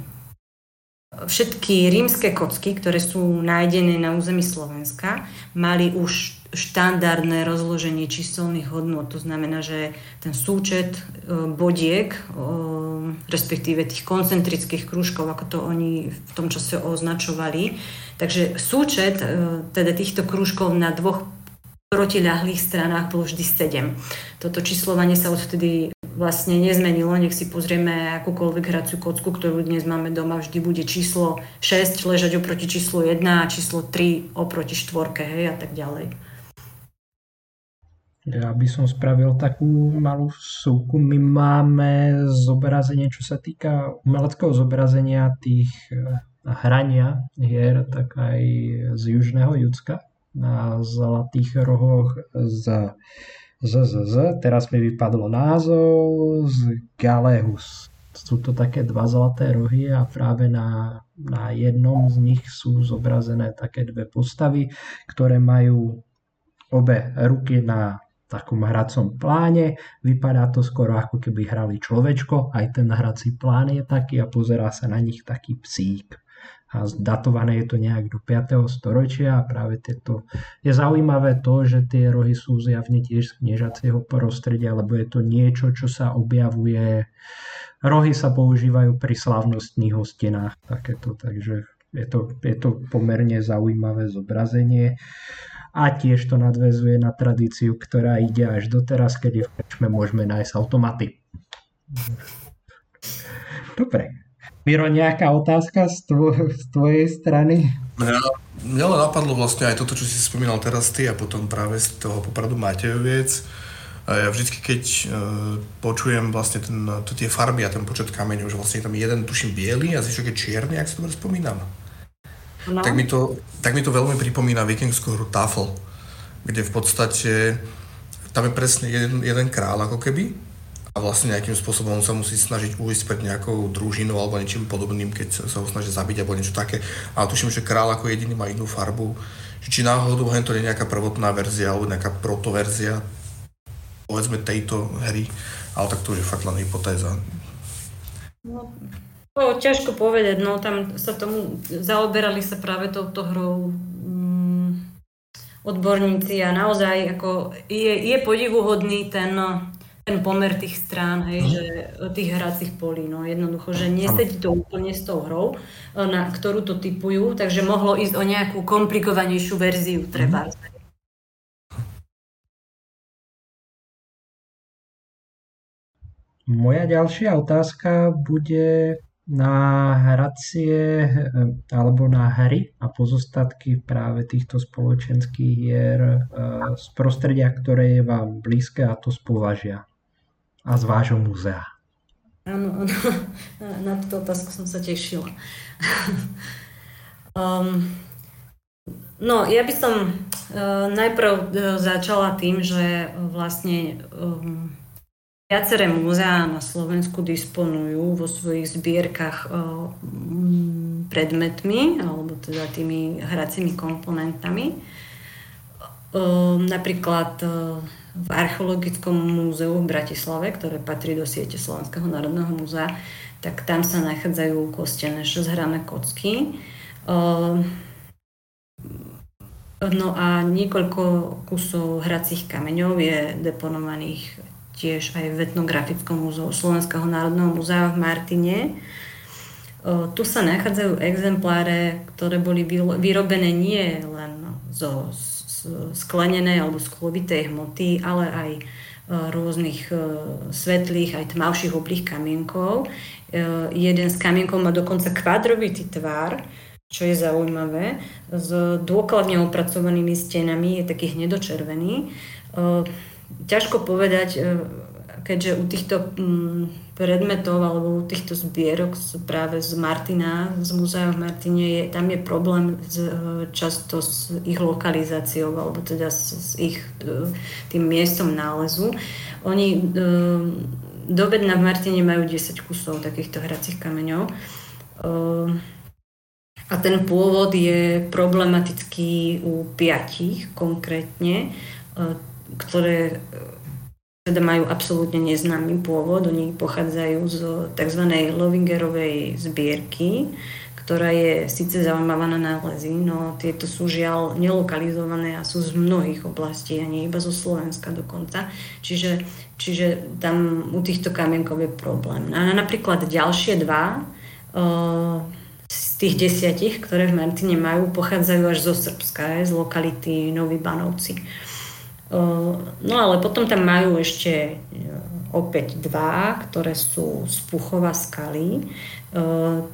všetky rímske kocky, ktoré sú nájdené na území Slovenska, mali už štandardné rozloženie číselných hodnot. To znamená, že ten súčet e, bodiek, respektíve tých koncentrických krúžkov, ako to oni v tom čase označovali. Takže súčet e, teda týchto krúžkov na dvoch protiľahlých stranách bolo vždy 7. Toto číslovanie sa odvtedy vlastne nezmenilo. Nech si pozrieme akúkoľvek hraciu kocku, ktorú dnes máme doma, vždy bude číslo 6 ležať oproti číslu 1 a číslo 3 oproti štvorke, hej, a tak ďalej. Ja by som spravil takú malú súku. My máme zobrazenie, čo sa týka umeleckého zobrazenia tých eh, hrania hier, tak aj z južného Judska na zlatých rohoch z, z, z, z. Teraz mi vypadlo názov z Galehus. Sú to také dva zlaté rohy a práve na, na jednom z nich sú zobrazené také dve postavy, ktoré majú obe ruky na takom hracom pláne. Vypadá to skoro ako keby hrali človečko, aj ten hrací plán je taký a pozerá sa na nich taký psík. A datované je to nejak do 5. storočia a práve tieto... Je zaujímavé to, že tie rohy sú zjavne tiež z kniežacieho prostredia, lebo je to niečo, čo sa objavuje... Rohy sa používajú pri slavnostných hostinách, takéto, takže je to, je to pomerne zaujímavé zobrazenie a tiež to nadvezuje na tradíciu, ktorá ide až doteraz, kedy v môžeme nájsť automaty. Dobre. Miro, nejaká otázka z, tvo- z tvojej strany? Mňa, mňa len napadlo vlastne aj toto, čo si spomínal teraz ty a potom práve z toho popradu Matejoviec. Ja vždycky, keď uh, počujem vlastne ten, to, tie farby a ten počet kameňov, že vlastne je tam jeden, tuším, biely a zvyšok je čierny, ak si dobre spomínam. No. Tak, mi to, tak mi to veľmi pripomína vikingskú hru Tafel, kde v podstate tam je presne jeden, jeden král ako keby a vlastne nejakým spôsobom sa musí snažiť ujsť pred nejakou družinou alebo niečím podobným, keď sa ho snaží zabiť alebo niečo také. Ale tuším, že král ako jediný má inú farbu. Či náhodou hen to je nejaká prvotná verzia alebo nejaká protoverzia povedzme tejto hry, ale tak to už je fakt len hypotéza. No, to ťažko povedať, no tam sa tomu zaoberali sa práve touto hrou mm, odborníci a naozaj ako je, je podivuhodný ten, ten pomer tých strán, hej, mm. že tých hracích polí, no jednoducho, že nesedí to úplne s tou hrou, na ktorú to typujú, takže mohlo ísť o nejakú komplikovanejšiu verziu treba. Mm. Moja ďalšia otázka bude na hracie alebo na hry a pozostatky práve týchto spoločenských hier z prostredia, ktoré je vám blízke a to z považia a z vášho múzea. Áno, áno, na túto otázku som sa tešila. um, no, ja by som uh, najprv uh, začala tým, že vlastne um, Viaceré múzea na Slovensku disponujú vo svojich zbierkach mm, predmetmi alebo teda tými hracími komponentami. Napríklad v Archeologickom múzeu v Bratislave, ktoré patrí do siete Slovenského národného múzea, tak tam sa nachádzajú kostené šesťhrané kocky. No a niekoľko kusov hracích kameňov je deponovaných tiež aj v etnografickom múzeu Slovenského národného múzea v Martine. Tu sa nachádzajú exempláre, ktoré boli vyrobené nie len zo sklenenej alebo sklovitej hmoty, ale aj rôznych svetlých aj tmavších oblých kamienkov. Jeden z kamienkov má dokonca kvadrovitý tvar, čo je zaujímavé, s dôkladne opracovanými stenami, je taký hnedočervený ťažko povedať, e, keďže u týchto mm, predmetov alebo u týchto zbierok práve z Martina, z múzea v Martine, je, tam je problém s, e, často s ich lokalizáciou alebo teda s, s ich e, tým miestom nálezu. Oni do bedna v Martine majú 10 kusov takýchto hracích kameňov. A ten pôvod je problematický u piatich konkrétne ktoré e, teda majú absolútne neznámy pôvod. Oni pochádzajú z tzv. Lovingerovej zbierky, ktorá je síce zaujímavá na nálezy, no tieto sú žiaľ nelokalizované a sú z mnohých oblastí, a nie iba zo Slovenska dokonca. Čiže, čiže tam u týchto kamienkov je problém. A napríklad ďalšie dva uh, z tých desiatich, ktoré v Martine majú, pochádzajú až zo Srbska, z lokality Noví Banovci. No ale potom tam majú ešte opäť dva, ktoré sú z Puchova skaly.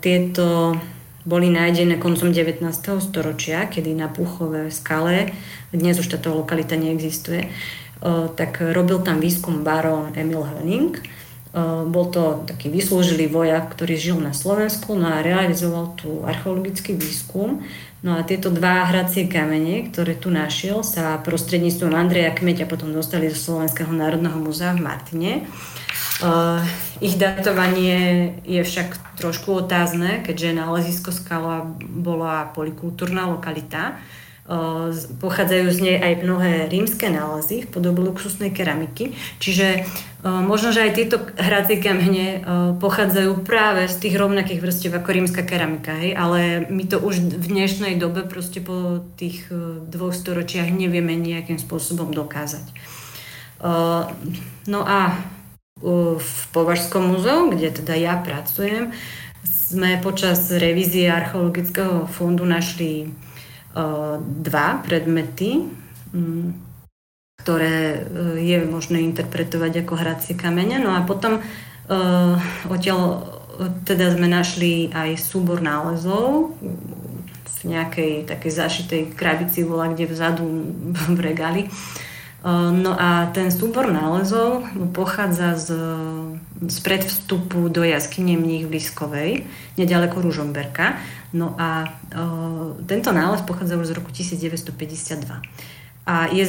Tieto boli nájdené koncom 19. storočia, kedy na Puchové skale, dnes už táto lokalita neexistuje, tak robil tam výskum barón Emil Höning. Bol to taký vyslúžilý vojak, ktorý žil na Slovensku no a realizoval tu archeologický výskum No a tieto dva hracie kamene, ktoré tu našiel, sa prostredníctvom Andreja Kmeťa potom dostali do Slovenského národného múzea v Martine. Uh, ich datovanie je však trošku otázne, keďže nálezisko skala bola polikultúrna lokalita. Uh, pochádzajú z nej aj mnohé rímske nálezy v podobe luxusnej keramiky, čiže Možno, že aj tieto hracie kamene pochádzajú práve z tých rovnakých vrstiev ako rímska keramika, hej? ale my to už v dnešnej dobe proste po tých dvoch storočiach nevieme nejakým spôsobom dokázať. No a v Považskom múzeu, kde teda ja pracujem, sme počas revízie archeologického fondu našli dva predmety, ktoré e, je možné interpretovať ako hracie kamene. No a potom uh, odtiaľ teda sme našli aj súbor nálezov v nejakej takej zašitej krabici, bola kde vzadu v regáli. Uh, no a ten súbor nálezov pochádza z, z predvstupu do jaskyne Mních v Liskovej, nedaleko Ružomberka. No a uh, tento nález pochádza už z roku 1952. A je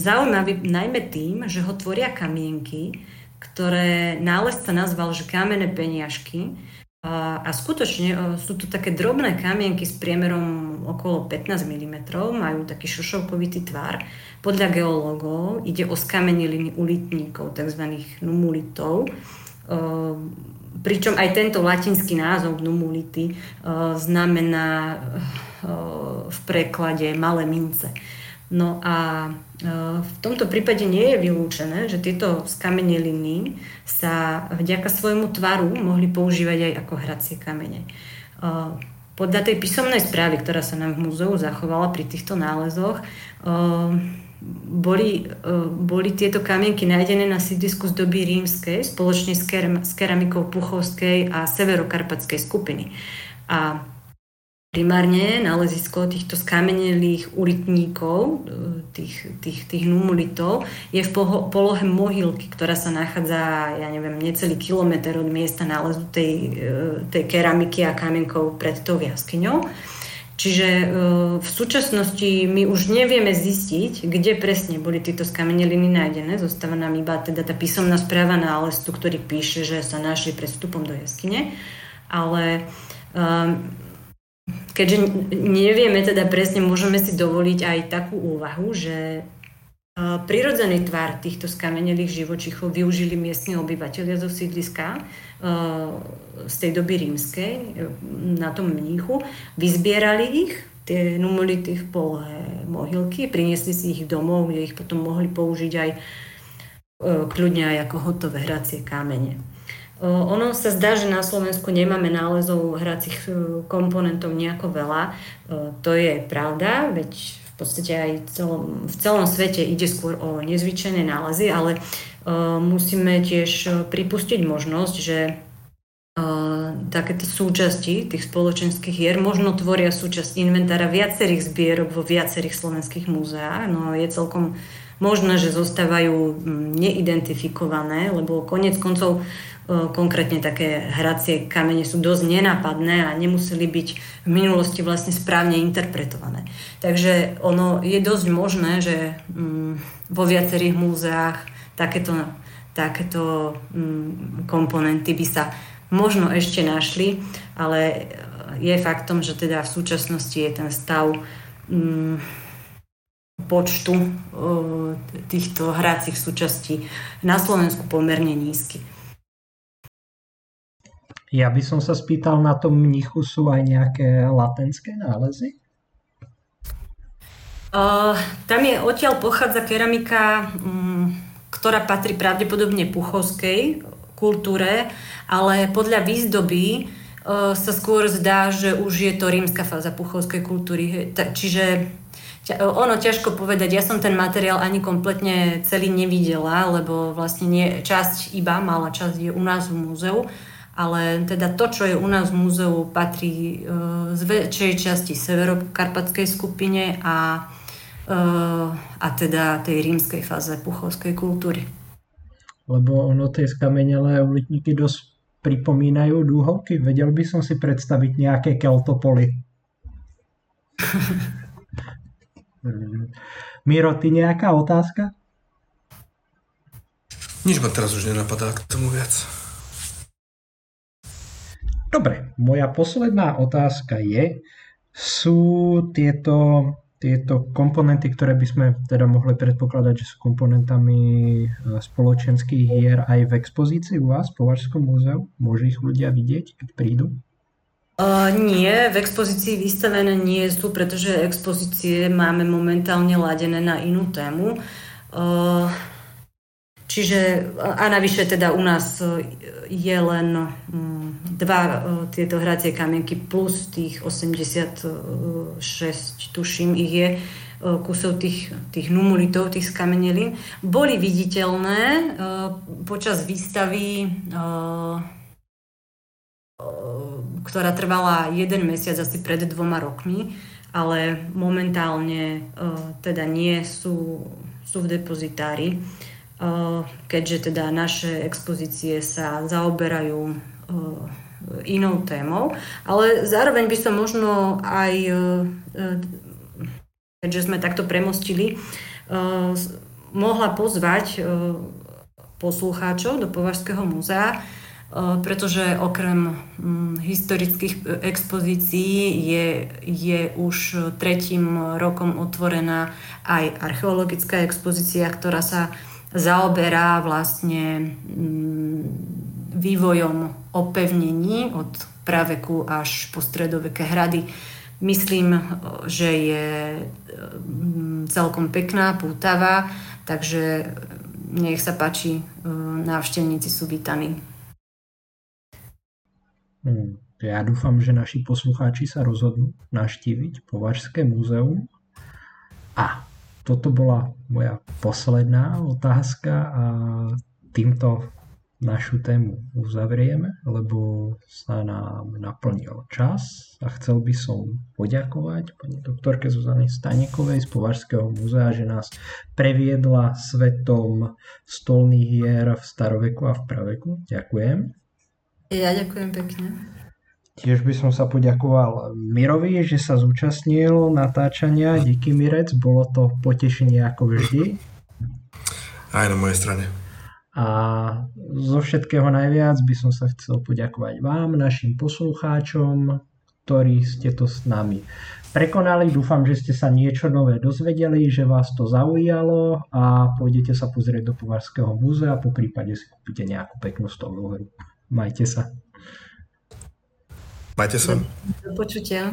zaujímavý najmä tým, že ho tvoria kamienky, ktoré nálezca nazval, že kamenné peniažky. A, skutočne sú to také drobné kamienky s priemerom okolo 15 mm, majú taký šošovkovitý tvar. Podľa geológov ide o skameniliny ulitníkov, tzv. numulitov. Pričom aj tento latinský názov numulity znamená v preklade malé mince. No a e, v tomto prípade nie je vylúčené, že tieto skameneliny sa vďaka svojmu tvaru mohli používať aj ako hracie kamene. E, podľa tej písomnej správy, ktorá sa nám v múzeu zachovala pri týchto nálezoch, boli, boli tieto kamienky nájdené na sídlisku z doby rímskej spoločne s keramikou Puchovskej a severokarpatskej skupiny. A primárne nálezisko týchto skamenelých ulitníkov, tých, tých, tých numulitov, je v polohe mohylky, ktorá sa nachádza, ja neviem, necelý kilometr od miesta nálezu tej, e, tej keramiky a kamienkov pred tou jaskyňou. Čiže e, v súčasnosti my už nevieme zistiť, kde presne boli tieto skameneliny nájdené. Zostáva nám iba teda tá písomná správa nálezu, ktorý píše, že sa našli pred vstupom do jaskyne. Ale um, keďže nevieme teda presne, môžeme si dovoliť aj takú úvahu, že prirodzený tvar týchto skamenelých živočichov využili miestni obyvateľia zo sídliska z tej doby rímskej na tom mníchu, vyzbierali ich, tie numulity v polohe mohylky, priniesli si ich domov, kde ich potom mohli použiť aj kľudne aj ako hotové hracie kamene. Ono sa zdá, že na Slovensku nemáme nálezov hracích e, komponentov nejako veľa. To je pravda, veď v podstate aj v celom, v celom svete ide skôr o nezvyčajné nálezy, ale musíme tiež pripustiť možnosť, že takéto súčasti tých spoločenských hier možno tvoria súčasť inventára viacerých zbierok vo viacerých slovenských múzeách. No je celkom možné, že zostávajú neidentifikované, lebo konec koncov konkrétne také hracie kamene sú dosť nenápadné a nemuseli byť v minulosti vlastne správne interpretované. Takže ono je dosť možné, že mm, vo viacerých múzeách takéto, takéto mm, komponenty by sa možno ešte našli, ale je faktom, že teda v súčasnosti je ten stav mm, počtu týchto hracích súčastí na Slovensku pomerne nízky. Ja by som sa spýtal, na tom mnichu sú aj nejaké latenské nálezy? Uh, tam je odtiaľ pochádza keramika, um, ktorá patrí pravdepodobne puchovskej kultúre, ale podľa výzdoby uh, sa skôr zdá, že už je to rímska fáza puchovskej kultúry. Čiže ono ťažko povedať, ja som ten materiál ani kompletne celý nevidela, lebo vlastne nie, časť iba, malá časť je u nás v múzeu, ale teda to, čo je u nás v múzeu, patrí e, z väčšej časti severokarpatskej skupine a, e, a teda tej rímskej fáze puchovskej kultúry. Lebo ono tie skamenelé ulitníky dosť pripomínajú dúhovky. Vedel by som si predstaviť nejaké keltopoly. Miro, ty nejaká otázka? Nič ma teraz už nenapadá k tomu viac. Dobre, moja posledná otázka je, sú tieto, tieto komponenty, ktoré by sme teda mohli predpokladať, že sú komponentami e, spoločenských hier aj v expozícii u vás v Považskom múzeu? Môže ich ľudia vidieť, keď prídu? Uh, nie, v expozícii vystavené nie sú, pretože expozície máme momentálne ladené na inú tému. Uh, Čiže a navyše teda u nás e, je len mm, dva e, tieto hracie kamienky plus tých 86, tuším, ich je e, kusov tých, tých numulitov, tých skamenelín, boli viditeľné počas výstavy, ktorá trvala jeden mesiac asi pred dvoma rokmi, ale momentálne teda nie sú, sú v depozitári keďže teda naše expozície sa zaoberajú inou témou, ale zároveň by som možno aj, keďže sme takto premostili, mohla pozvať poslucháčov do Považského múzea, pretože okrem historických expozícií je, je už tretím rokom otvorená aj archeologická expozícia, ktorá sa zaoberá vlastne mm, vývojom opevnení od praveku až po stredoveké hrady. Myslím, že je mm, celkom pekná, pútavá, takže nech sa páči, e, návštevníci sú vítaní. Hmm. Ja dúfam, že naši poslucháči sa rozhodnú navštíviť Považské múzeum. A toto bola moja posledná otázka a týmto našu tému uzavrieme, lebo sa nám naplnil čas a chcel by som poďakovať pani doktorke Zuzane Stanekovej z Považského múzea, že nás previedla svetom stolných hier v staroveku a v praveku. Ďakujem. Ja ďakujem pekne. Tiež by som sa poďakoval Mirovi, že sa zúčastnil natáčania. Díky Mirec, bolo to potešenie ako vždy. Aj na mojej strane. A zo všetkého najviac by som sa chcel poďakovať vám, našim poslucháčom, ktorí ste to s nami prekonali. Dúfam, že ste sa niečo nové dozvedeli, že vás to zaujalo a pôjdete sa pozrieť do Povarského múzea, po prípade si kúpite nejakú peknú stolnú hru. Majte sa. Majte sa. Do počutia.